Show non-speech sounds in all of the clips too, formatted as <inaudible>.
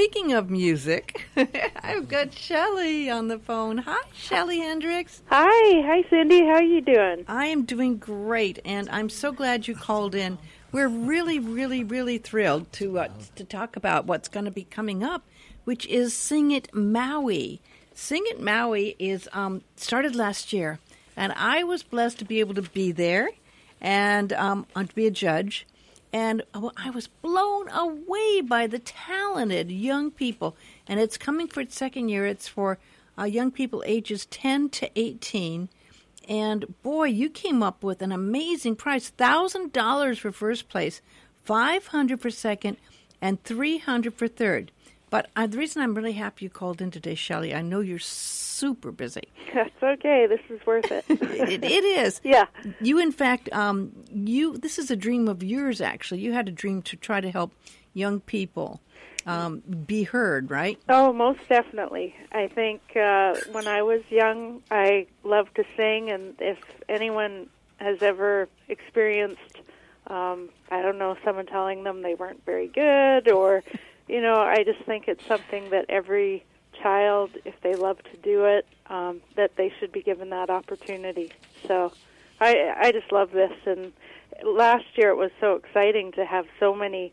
speaking of music, <laughs> I've got Shelley on the phone. Hi, Shelley Hendricks. Hi, hi, Cindy. How are you doing? I am doing great, and I'm so glad you called in. We're really, really, really thrilled to uh, to talk about what's going to be coming up, which is Sing It Maui. Sing It Maui is um, started last year, and I was blessed to be able to be there and um, to be a judge. And I was blown away by the talented young people. And it's coming for its second year. It's for uh, young people ages 10 to 18. And boy, you came up with an amazing price $1,000 for first place, 500 for second, and 300 for third. But uh, the reason I'm really happy you called in today, Shelley, I know you're super busy. <laughs> That's okay. This is worth it. <laughs> it, it is. <laughs> Yeah. You, in fact, um, you. This is a dream of yours. Actually, you had a dream to try to help young people um, be heard, right? Oh, most definitely. I think uh, when I was young, I loved to sing, and if anyone has ever experienced, um, I don't know, someone telling them they weren't very good or you know, I just think it's something that every child, if they love to do it, um, that they should be given that opportunity. So, I I just love this, and last year it was so exciting to have so many.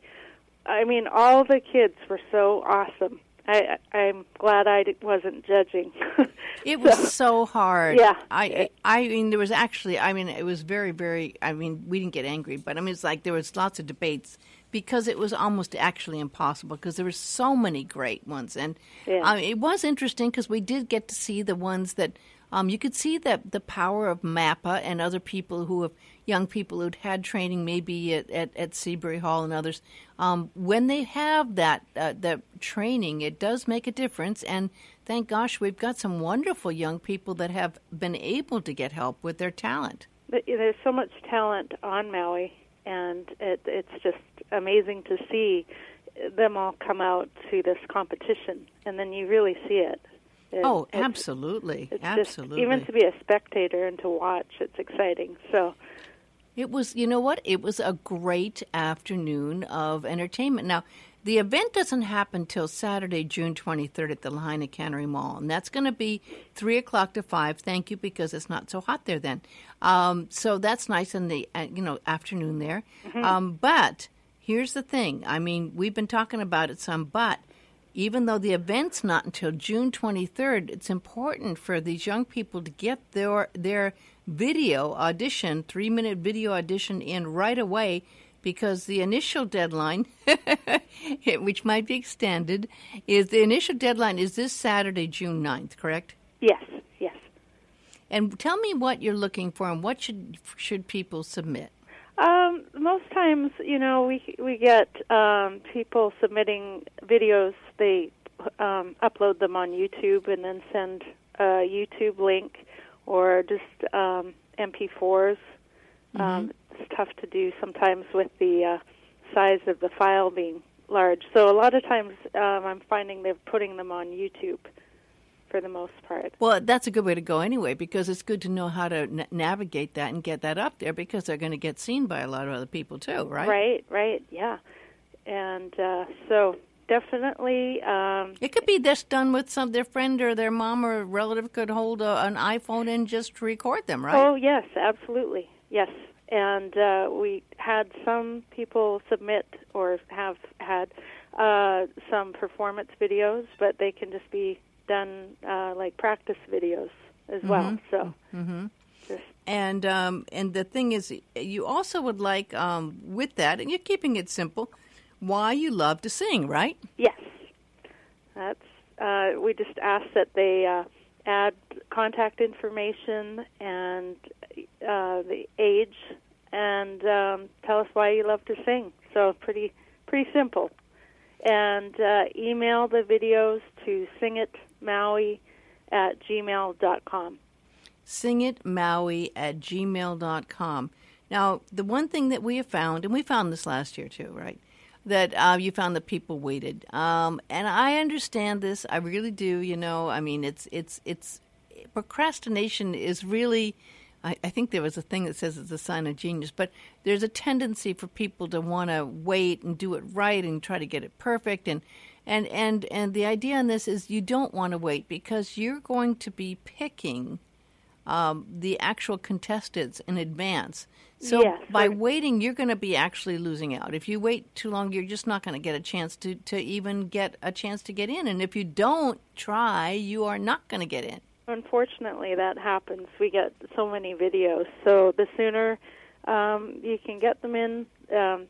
I mean, all the kids were so awesome. I I'm glad I wasn't judging. <laughs> it was so, so, hard. Yeah. I I mean there was actually I mean it was very very I mean we didn't get angry but I mean it's like there was lots of debates because it was almost actually impossible because there were so many great ones. And yeah. um, it was interesting because we did get to see the ones that um, you could see that the power of MAPA and other people who have young people who'd had training maybe at, at, at Seabury Hall and others. Um, when they have that uh, that training it does make a difference. And thank gosh we've got some wonderful young people that have been able to get help with their talent. There's so much talent on Maui and it, it's just amazing to see them all come out to this competition, and then you really see it. it oh, absolutely, it's absolutely. Just, even to be a spectator and to watch, it's exciting. So. It was, you know what? It was a great afternoon of entertainment. Now, the event doesn't happen till Saturday, June 23rd at the Lahaina Cannery Mall, and that's going to be 3 o'clock to 5. Thank you, because it's not so hot there then. Um, so that's nice in the uh, you know afternoon there. Mm-hmm. Um, but here's the thing. I mean, we've been talking about it some, but even though the event's not until June 23rd, it's important for these young people to get their their video audition, three minute video audition in right away because the initial deadline, <laughs> which might be extended, is the initial deadline is this Saturday, June 9th, correct? Yes, yes. And tell me what you're looking for and what should should people submit? Um, most times, you know, we we get um, people submitting videos. They um, upload them on YouTube and then send a YouTube link or just um, MP4s. Mm-hmm. Um, it's tough to do sometimes with the uh, size of the file being large. So a lot of times um, I'm finding they're putting them on YouTube for the most part. Well, that's a good way to go anyway because it's good to know how to n- navigate that and get that up there because they're going to get seen by a lot of other people too, right? Right, right, yeah. And uh, so definitely. Um, it could be just done with some their friend or their mom or relative could hold a, an iPhone and just record them, right? Oh yes, absolutely, yes and uh, we had some people submit or have had uh, some performance videos, but they can just be done uh, like practice videos as mm-hmm. well. So. Mm-hmm. And um, and the thing is, you also would like um, with that, and you're keeping it simple. Why you love to sing, right? Yes, that's. Uh, we just ask that they uh, add contact information and uh, the age and um, tell us why you love to sing. So pretty pretty simple. And uh, email the videos to singitmaui at gmail.com. Singitmaui at gmail.com. Now, the one thing that we have found, and we found this last year too, right? That uh, you found that people waited, um, and I understand this. I really do. You know, I mean, it's it's it's procrastination is really I, think there was a thing that says it's a sign of genius, but there's a tendency for people to want to wait and do it right and try to get it perfect. And And and and the idea on this is you don't want to wait because you're going to be picking um, the actual contestants in advance. So Yes, by right. waiting, you're going to be actually losing out. If you wait too long, you're just not going to get a chance to, to even get a chance to get in. And if you don't try, you are not going to get in. Unfortunately, that happens. We get so many videos, so the sooner um, you can get them in, um,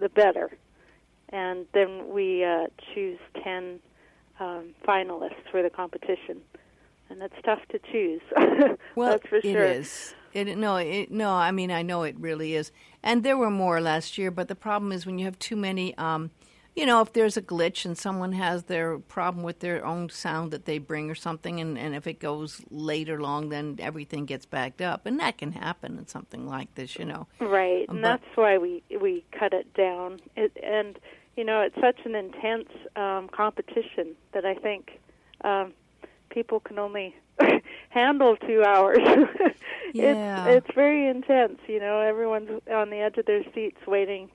the better. And then we uh, choose 10 um, finalists for the competition. And it's tough to choose. <laughs> Well, That's for sure. is. It no, it, no. I mean, I know it really is. And there were more last year, but the problem is when you have too many. Um, you know, if there's a glitch and someone has their problem with their own sound that they bring or something, and, and if it goes late or long, then everything gets backed up, and that can happen in something like this. You know. Right, and But- that's why we we cut it down. It, and you know, it's such an intense um, competition that I think um, people can only <laughs> handle two hours. <laughs> Yeah. it's it's very intense. You know, everyone's on the edge of their seats waiting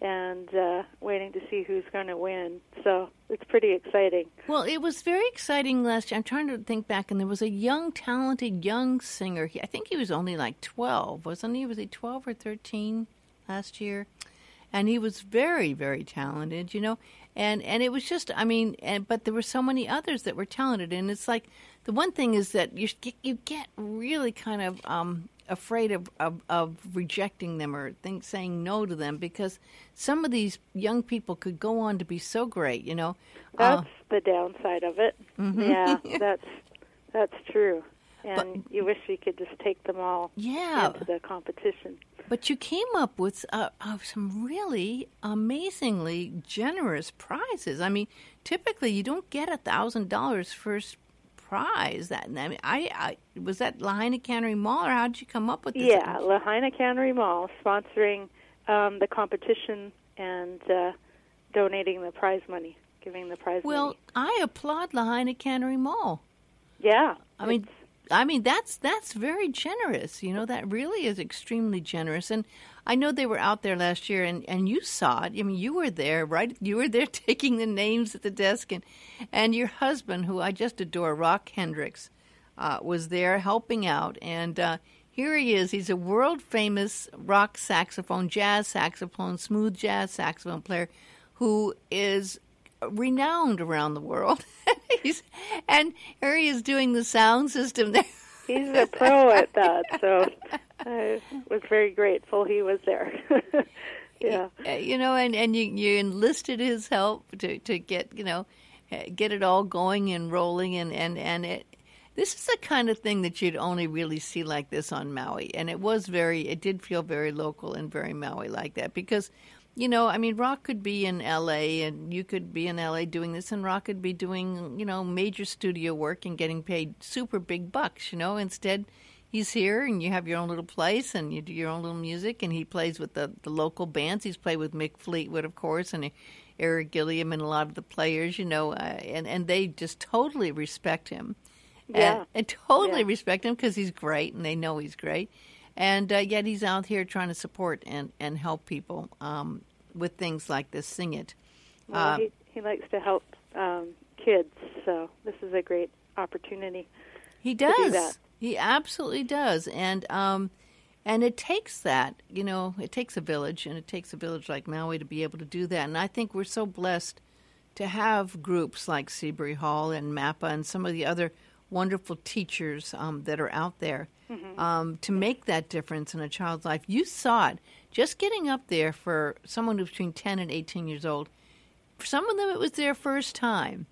and uh, waiting to see who's going to win. So it's pretty exciting. Well, it was very exciting last year. I'm trying to think back, and there was a young, talented young singer. He, I think he was only like 12, wasn't he? Was he 12 or 13 last year? And he was very, very talented, you know. And and it was just, I mean, and but there were so many others that were talented, and it's like the one thing is that you get, you get really kind of um, afraid of, of of rejecting them or think saying no to them because some of these young people could go on to be so great, you know. Uh, That's the downside of it. Yeah, <laughs> that's that's true. And you wish you could just take them all Yeah. into the competition. But you came up with uh, uh, some really amazingly generous prizes. I mean, typically you don't get a thousand dollars first prize. That I mean, I, I was that Lahaina Cannery Mall, or how did you come up with this? Yeah, Lahaina Cannery Mall sponsoring um, the competition and uh, donating the prize money, giving the prize money. Well, money. I applaud Lahaina Cannery Mall. Yeah, I mean, I mean that's that's very generous. You know, that really is extremely generous. And I know they were out there last year, and, and you saw it. I mean, you were there, right? <laughs> You were there <laughs> taking the names at the desk, and and your husband, who I just adore, Rock Hendricks, uh, was there helping out. And uh, here he is. He's a world famous rock saxophone, jazz saxophone, smooth jazz saxophone player, who is renowned around the world. <laughs> He's, and here he is doing the sound system there. he's a pro <laughs> at that. So I was very grateful he was there. <laughs> yeah. Uh, you know, and and you you enlisted his help to to get you know uh, get it all going and rolling and and and it. This is the kind of thing that you'd only really see like this on Maui, and it was very. It did feel very local and very Maui like that because, you know, I mean, Rock could be in L.A. and you could be in L.A. doing this, and Rock could be doing you know major studio work and getting paid super big bucks. You know, instead he's here and you have your own little place and you do your own little music and he plays with the, the local bands he's played with mick fleetwood of course and eric gilliam and a lot of the players you know uh, and, and they just totally respect him Yeah. and, and totally Yeah. respect him because he's great and they know he's great and uh, yet he's out here trying to support and, and help people um, with things like this sing it Well, Um, he, he likes to help um, kids, so this is a great opportunity. He do does. that. He absolutely does, and um, and it takes that. You know, it takes a village, and it takes a village like Maui to be able to do that. And I think we're so blessed to have groups like Seabury Hall and MAPA and some of the other wonderful teachers um, that are out there um, to make that difference in a child's life. You saw it just getting up there for someone who's between ten and eighteen years old. For some of them, it was their first time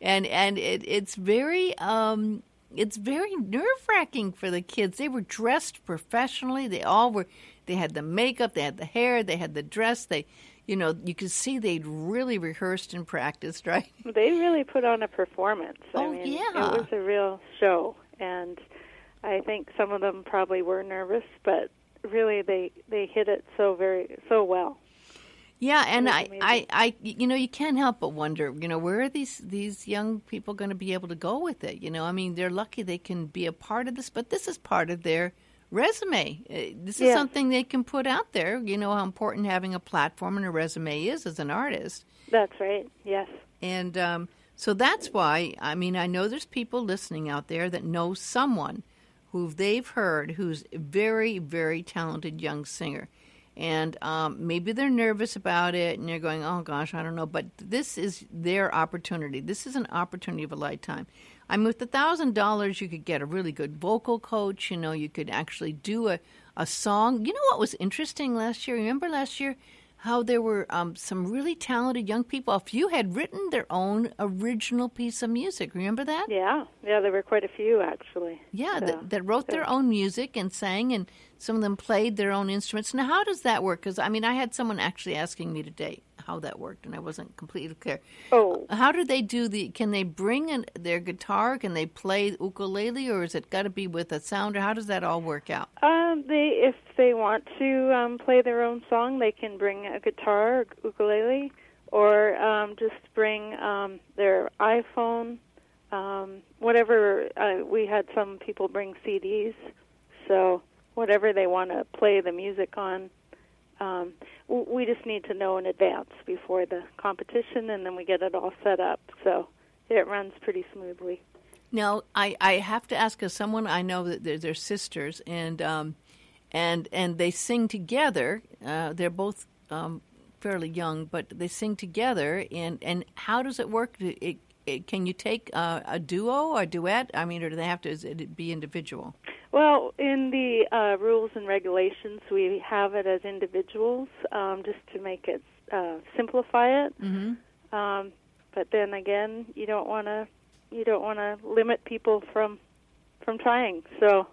and and it, it's very um it's very nerve wracking for the kids. They were dressed professionally. They all were. They had the makeup. They had the hair. They had the dress. They, you know, you could see they'd really rehearsed and practiced, <laughs> right? They really put on a performance. I Oh, mean, yeah. it was a real show, and I think some of them probably were nervous, but really they they hit it so very so well. Yeah, and I. I, I, you know, you can't help but wonder, you know, where are these these young people going to be able to go with it? You know, I mean, they're lucky they can be a part of this, but this is part of their resume. Uh, This is Yeah. something they can put out there. You know how important having a platform and a resume is as an artist. That's right. Yes. And um, so that's why, I mean, I know there's people listening out there that know someone who they've heard who's a very, very talented young singer. And um, maybe they're nervous about it and they're going, oh gosh, I don't know. But this is their opportunity. This is an opportunity of a lifetime. I mean, with a thousand dollars, you could get a really good vocal coach. You know, you could actually do a, a song. You know what was interesting last year? Remember last year how there were um, some really talented young people. A few had written their own original piece of music. Remember that? Yeah, yeah, there were quite a few actually. Yeah, so, that, that, wrote so. their own music and sang, and some of them played their own instruments. Now, how does that work? Because I mean, I had someone actually asking me today how that worked, and I wasn't completely clear. Oh, how do they do the? Can they bring in their guitar? Can they play ukulele, or is it got to be with a sounder? How does that all work out? Um, they if they want to um, play their own song, they can bring a guitar, or ukulele, or um, just bring um, their iPhone. Um, whatever uh, we had some people bring CDs, so whatever they want to play the music on um, we just need to know in advance before the competition, and then we get it all set up. So it runs pretty smoothly. Now, I, I have to ask, as someone I know that they're, they're sisters, and um, and and they sing together. Uh, they're both um, fairly young, but they sing together. And, and how does it work? It, it, can you take uh, a duo or a duet? I mean, or do they have to be individual? Well, in the uh, rules and regulations, we have it as individuals, um, just to make it uh, simplify it. Mm-hmm. Um, but then again, you don't want to you don't want to limit people from from trying. So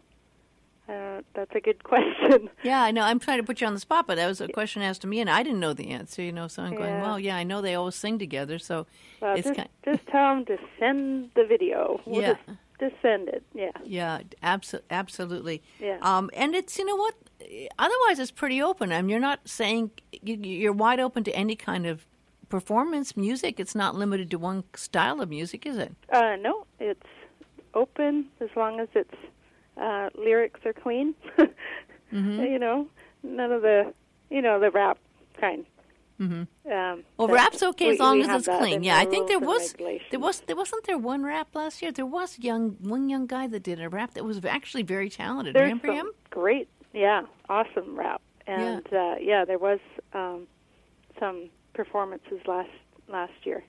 uh, that's a good <laughs> question. Yeah, I know. I'm trying to put you on the spot, but that was a question asked to me, and I didn't know the answer. You know, so I'm going, well, yeah, I know they always sing together, so well, it's just, kind... just tell them to send the video. We'll yeah. Just, descended. Yeah. Yeah, abso- absolutely. Yeah. Um, and it's you know what? Otherwise, it's pretty open. I mean, you're not saying you're wide open to any kind of performance music. It's not limited to one style of music, is it? Uh, no, it's open as long as its uh, lyrics are clean. <laughs> mm-hmm. You know, none of the you know the rap kind. Mm-hmm. Um, well, rap's okay as long as it's clean. Yeah, I think there was there was there wasn't there one rap last year. There was young one young guy that did a rap that was actually very talented. There's Remember him? Great, yeah, awesome rap, and yeah, uh, yeah there was um, some performances last last year.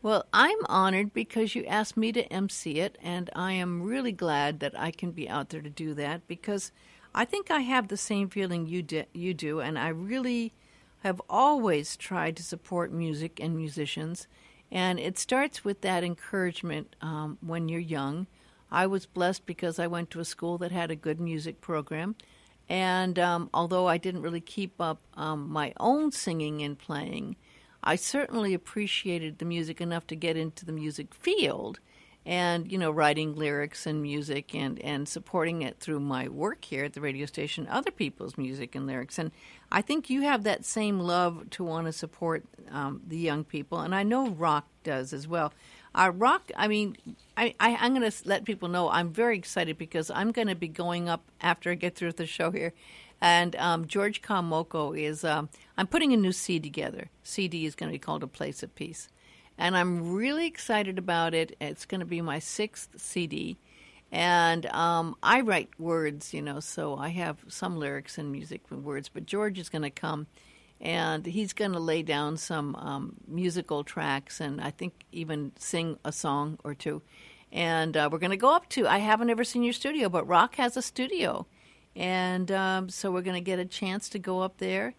Well, I'm honored because you asked me to MC it, and I am really glad that I can be out there to do that because I think I have the same feeling you di- you do, and I really have always tried to support music and musicians, and it starts with that encouragement um, when you're young. I was blessed because I went to a school that had a good music program, and um, although I didn't really keep up um, my own singing and playing, I certainly appreciated the music enough to get into the music field and you know writing lyrics and music and and supporting it through my work here at the radio station other people's music and lyrics. And i think you have that same love to want to support um, the young people. And i know rock does as well. Uh, rock i mean I, I, i'm going to let people know i'm very excited because i'm going to be going up after i get through with the show here. And um, George Kahumoku is, um, I'm putting a new CD together. CD is going to be called A Place of Peace and I'm really excited about it. It's going to be my sixth CD, and um, I write words, you know, so I have some lyrics and music with words. But George is going to come, and he's going to lay down some um, musical tracks, and I think even sing a song or two. And uh, we're going to go up to. I haven't ever seen your studio, but Rock has a studio, and um, so we're going to get a chance to go up there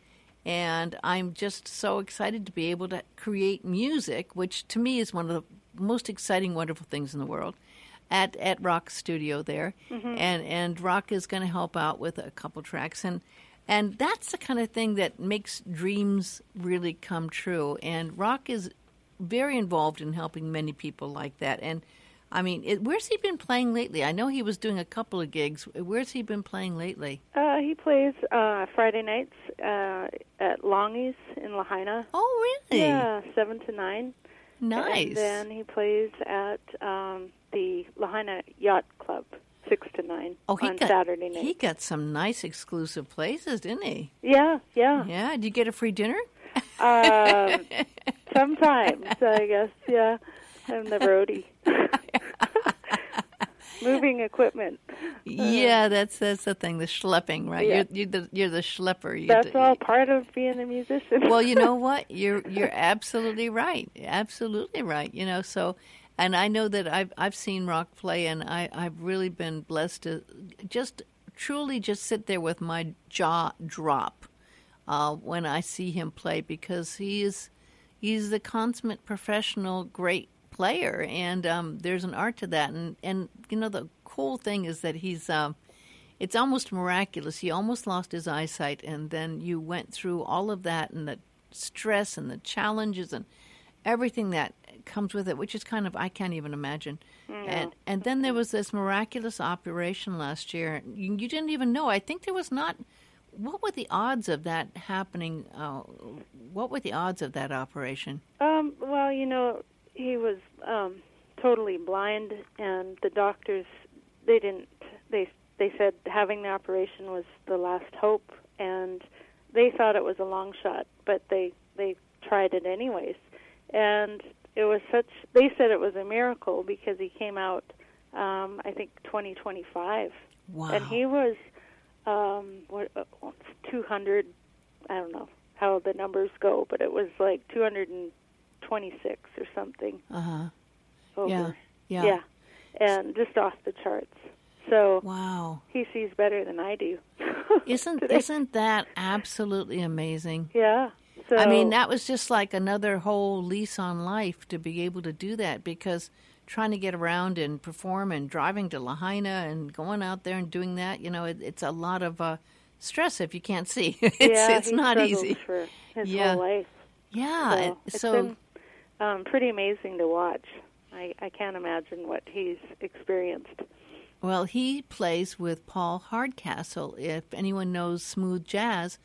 and I'm just so excited to be able to create music, which to me is one of the most exciting, wonderful things in the world. At at Rock Studio there, mm-hmm. and and Rock is going to help out with a couple tracks, and and that's the kind of thing that makes dreams really come true. And Rock is very involved in helping many people like that, and I mean, it, where's he been playing lately? I know he was doing a couple of gigs. Where's he been playing lately? Uh, he plays uh, Friday nights uh, at Longhi's in Lahaina. Oh, really? Yeah, seven to nine. Nice. And then he plays at um, the Lahaina Yacht Club six to nine oh, he on got, Saturday night. He got some nice exclusive places, didn't he? Yeah, yeah. Yeah. Did you get a free dinner? Um, <laughs> sometimes, I guess. Yeah, I'm the roadie. <laughs> Moving equipment. yeah, that's that's the thing, the schlepping, right? Yeah. You're, you're the you're the schlepper. You That's d- all part of being a musician. well, you know <laughs> what? You're you're absolutely right. Absolutely right. You know, so and I know that I've I've seen Rock play and I I've really been blessed to just truly just sit there with my jaw drop uh, when I see him play because he is he's the consummate professional great player and um, there's an art to that and and you know the cool thing is that he's um, it's almost miraculous. He almost lost his eyesight, and then you went through all of that and the stress and the challenges and everything that comes with it, which is kind of I can't even imagine. And and then there was this miraculous operation last year. You, you didn't even know. I think there was not. What were the odds of that happening? Uh, what were the odds of that operation? Um, well, you know, he was um, totally blind, and the doctors they didn't they they said having the operation was the last hope, and they thought it was a long shot, but they they tried it anyways, and it was such they said it was a miracle because he came out um, I think 2025, Wow. and he was um, what uh, 200 I don't know how the numbers go, but it was like 226 or something uh huh. over. Yeah. Yeah. Yeah. And just off the charts. So Wow. he sees better than I do. <laughs> Isn't today. isn't that absolutely amazing? Yeah. So I mean, that was just like another whole lease on life to be able to do that because trying to get around and perform and driving to Lahaina and going out there and doing that, you know, it, it's a lot of uh, stress if you can't see. <laughs> it's yeah, it's not easy. for his Yeah. whole life. Yeah. So so um, pretty amazing to watch. I, I can't imagine what he's experienced. Well, he plays with Paul Hardcastle. If anyone knows smooth jazz,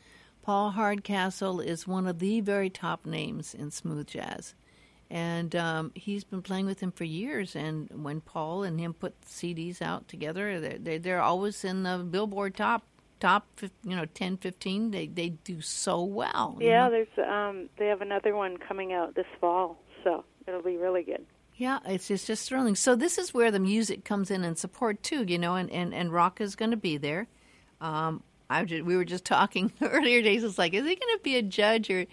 Paul Hardcastle is one of the very top names in smooth jazz. And um, he's been playing with him for years. And when Paul and him put CDs out together, they're, they're, they're always in the Billboard top, top, you know, 10, 15. They, they do so well. Yeah, know? there's um they have another one coming out this fall, so it'll be really good. Yeah, it's just, just thrilling. So this is where the music comes in and support too, you know, and, and, and rock is going to be there. Um, I just, we were just <laughs> talking <laughs> earlier days. It's like, is he going to be a judge or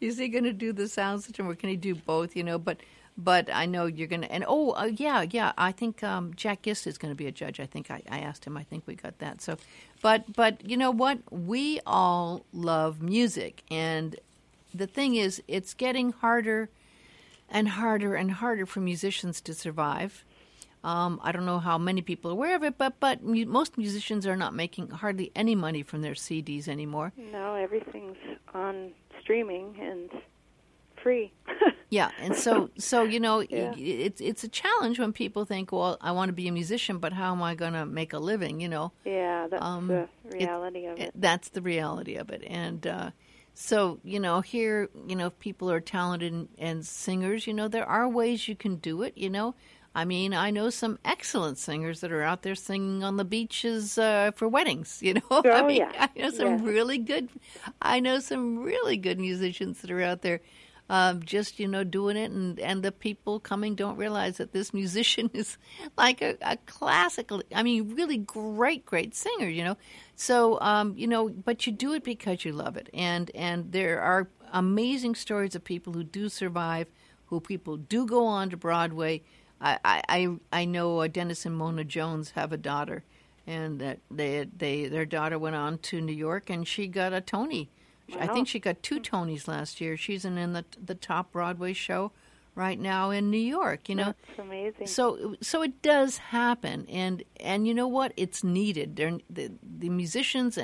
is he going to do the sound system or can he do both? You know, but but I know you're going to. And oh uh, yeah, yeah. I think um, Jack Gist is going to be a judge. I think I, I asked him. I think we got that. So, but but you know what? We all love music, and the thing is, it's getting harder and harder and harder for musicians to survive. Um, I don't know how many people are aware of it, but but mu- most musicians are not making hardly any money from their CDs anymore. No, everything's on streaming and free. <laughs> Yeah, and so so you know Yeah. it's it's a challenge when people think, well, I want to be a musician, but how am I going to make a living? You know, yeah, that's Um, the reality of it. that's the reality of it, and. uh so you know here you know if people are talented and, and singers you know there are ways you can do it you know i mean i know some excellent singers that are out there singing on the beaches uh, for weddings <laughs> you know i Oh, mean yeah. i know some Yeah. really good i know some really good musicians that are out there um, just you know doing it and and the people coming don't realize that this musician <laughs> is like a, a classical i mean really great great singer you know? So um, you know but you do it because you love it. And and there are amazing stories of people who do survive who people do go on to broadway. I i i, know uh, dennis and mona jones have a daughter and that they they their daughter went on to new york and she got a tony I think she got two Tonys last year. She's in, in the the top Broadway show right now in New York. You know, That's amazing. so so it does happen, and and you know what? It's needed. They're, the the musicians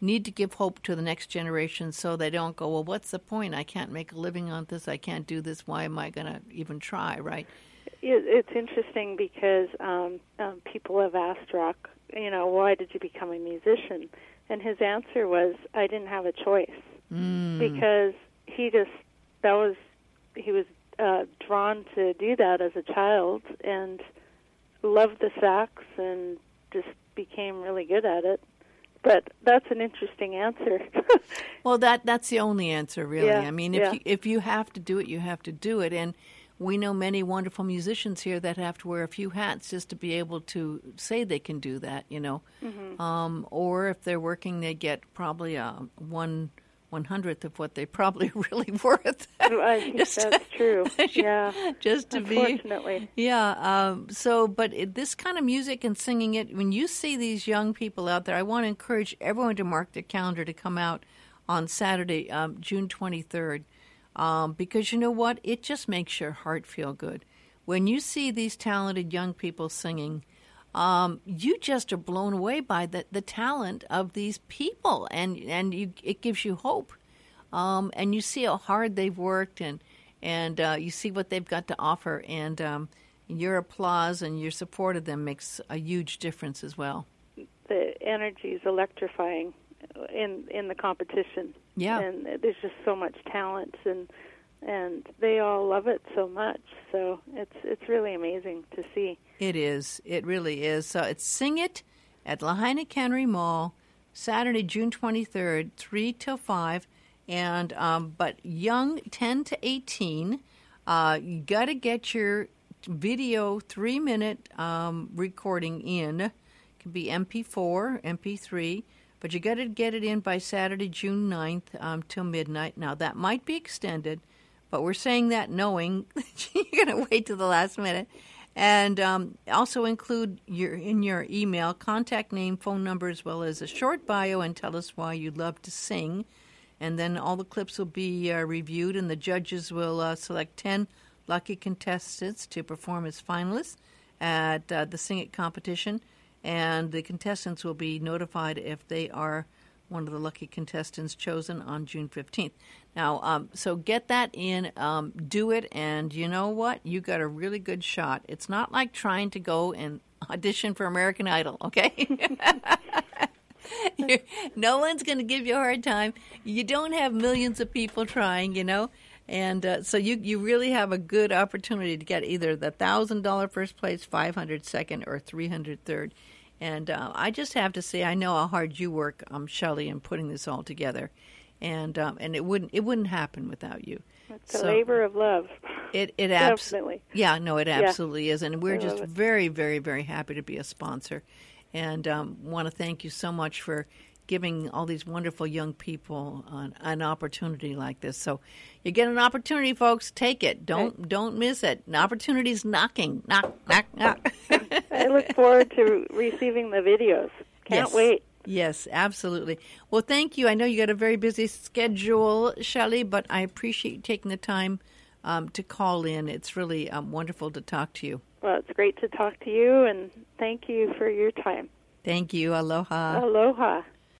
need to give hope to the next generation, so they don't go, well, what's the point? I can't make a living on this. I can't do this. Why am I going to even try? Right? It's interesting because um, um, people have asked Rock, you know, why did you become a musician? And his answer was, I didn't have a choice Mm. because he just that was he was uh, drawn to do that as a child and loved the sax and just became really good at it. but that's an interesting answer. <laughs> well, that that's the only answer, really. Yeah, I mean, if yeah. you, if you have to do it, you have to do it, and we know many wonderful musicians here that have to wear a few hats just to be able to say they can do that. You know, Mm-hmm. um, or if they're working, they get probably a one one hundredth of what they probably <laughs> really worth. I think <laughs> Just- that's true. <laughs> Yeah, just to be yeah. Um, so, but it, this kind of music and singing it, when you see these young people out there, I want to encourage everyone to mark their calendar to come out on Saturday, um, June 23rd, um, because you know what? It just makes your heart feel good. When you see these talented young people singing, um, you just are blown away by the, the talent of these people, and, and you, it gives you hope um, and you see how hard they've worked and and uh, you see what they've got to offer and um, your applause and your support of them makes a huge difference as well The energy is electrifying in in the competition. Yeah. and there's just so much talent, and and they all love it so much. So it's it's really amazing to see. it is it really is so it's sing it at lahaina cannery mall saturday june 23rd 3 till 5 and um, but young 10 to 18 uh, you got to get your video three minute um, recording in it can be mp4 mp3 but you got to get it in by saturday june 9th um, till midnight. Now that might be extended but we're saying that knowing that <laughs> you're going to wait to the last minute. And um, also include your in your email contact name phone number as well as a short bio and tell us why you'd love to sing. And then all the clips will be uh, reviewed and the judges will uh, select 10 lucky contestants to perform as finalists at uh, the sing it competition and the contestants will be notified if they are one of the lucky contestants chosen on June 15th. Now, um, so get that in, um, do it, and you know what? You got a really good shot. It's not like trying to go and audition for American Idol, okay? <laughs> No one's going to give you a hard time. You don't have millions of people trying, you know, and uh, so you you really have a good opportunity to get either the thousand dollar first place, five hundred second, or three hundred third. And uh, I just have to say, I know how hard you work, um, Shelley, in putting this all together, and um, and it wouldn't it wouldn't happen without you. It's a So- labor of love. It it <laughs> abs- Definitely. yeah, no, it absolutely is, and we're I just very, very, very happy to be a sponsor, and um, want to thank you so much for giving all these wonderful young people an, an opportunity like this. So, you get an opportunity, folks. Take it. Don't don't miss it. An opportunity's knocking. Knock, knock, knock. I look forward to receiving the videos. Can't Yes. wait. Yes, absolutely. Well, thank you. I know you got a very busy schedule, Shelley, but I appreciate you taking the time um, to call in. It's really um, wonderful to talk to you. Well, it's great to talk to you, and thank you for your time. Thank you. Aloha. Aloha.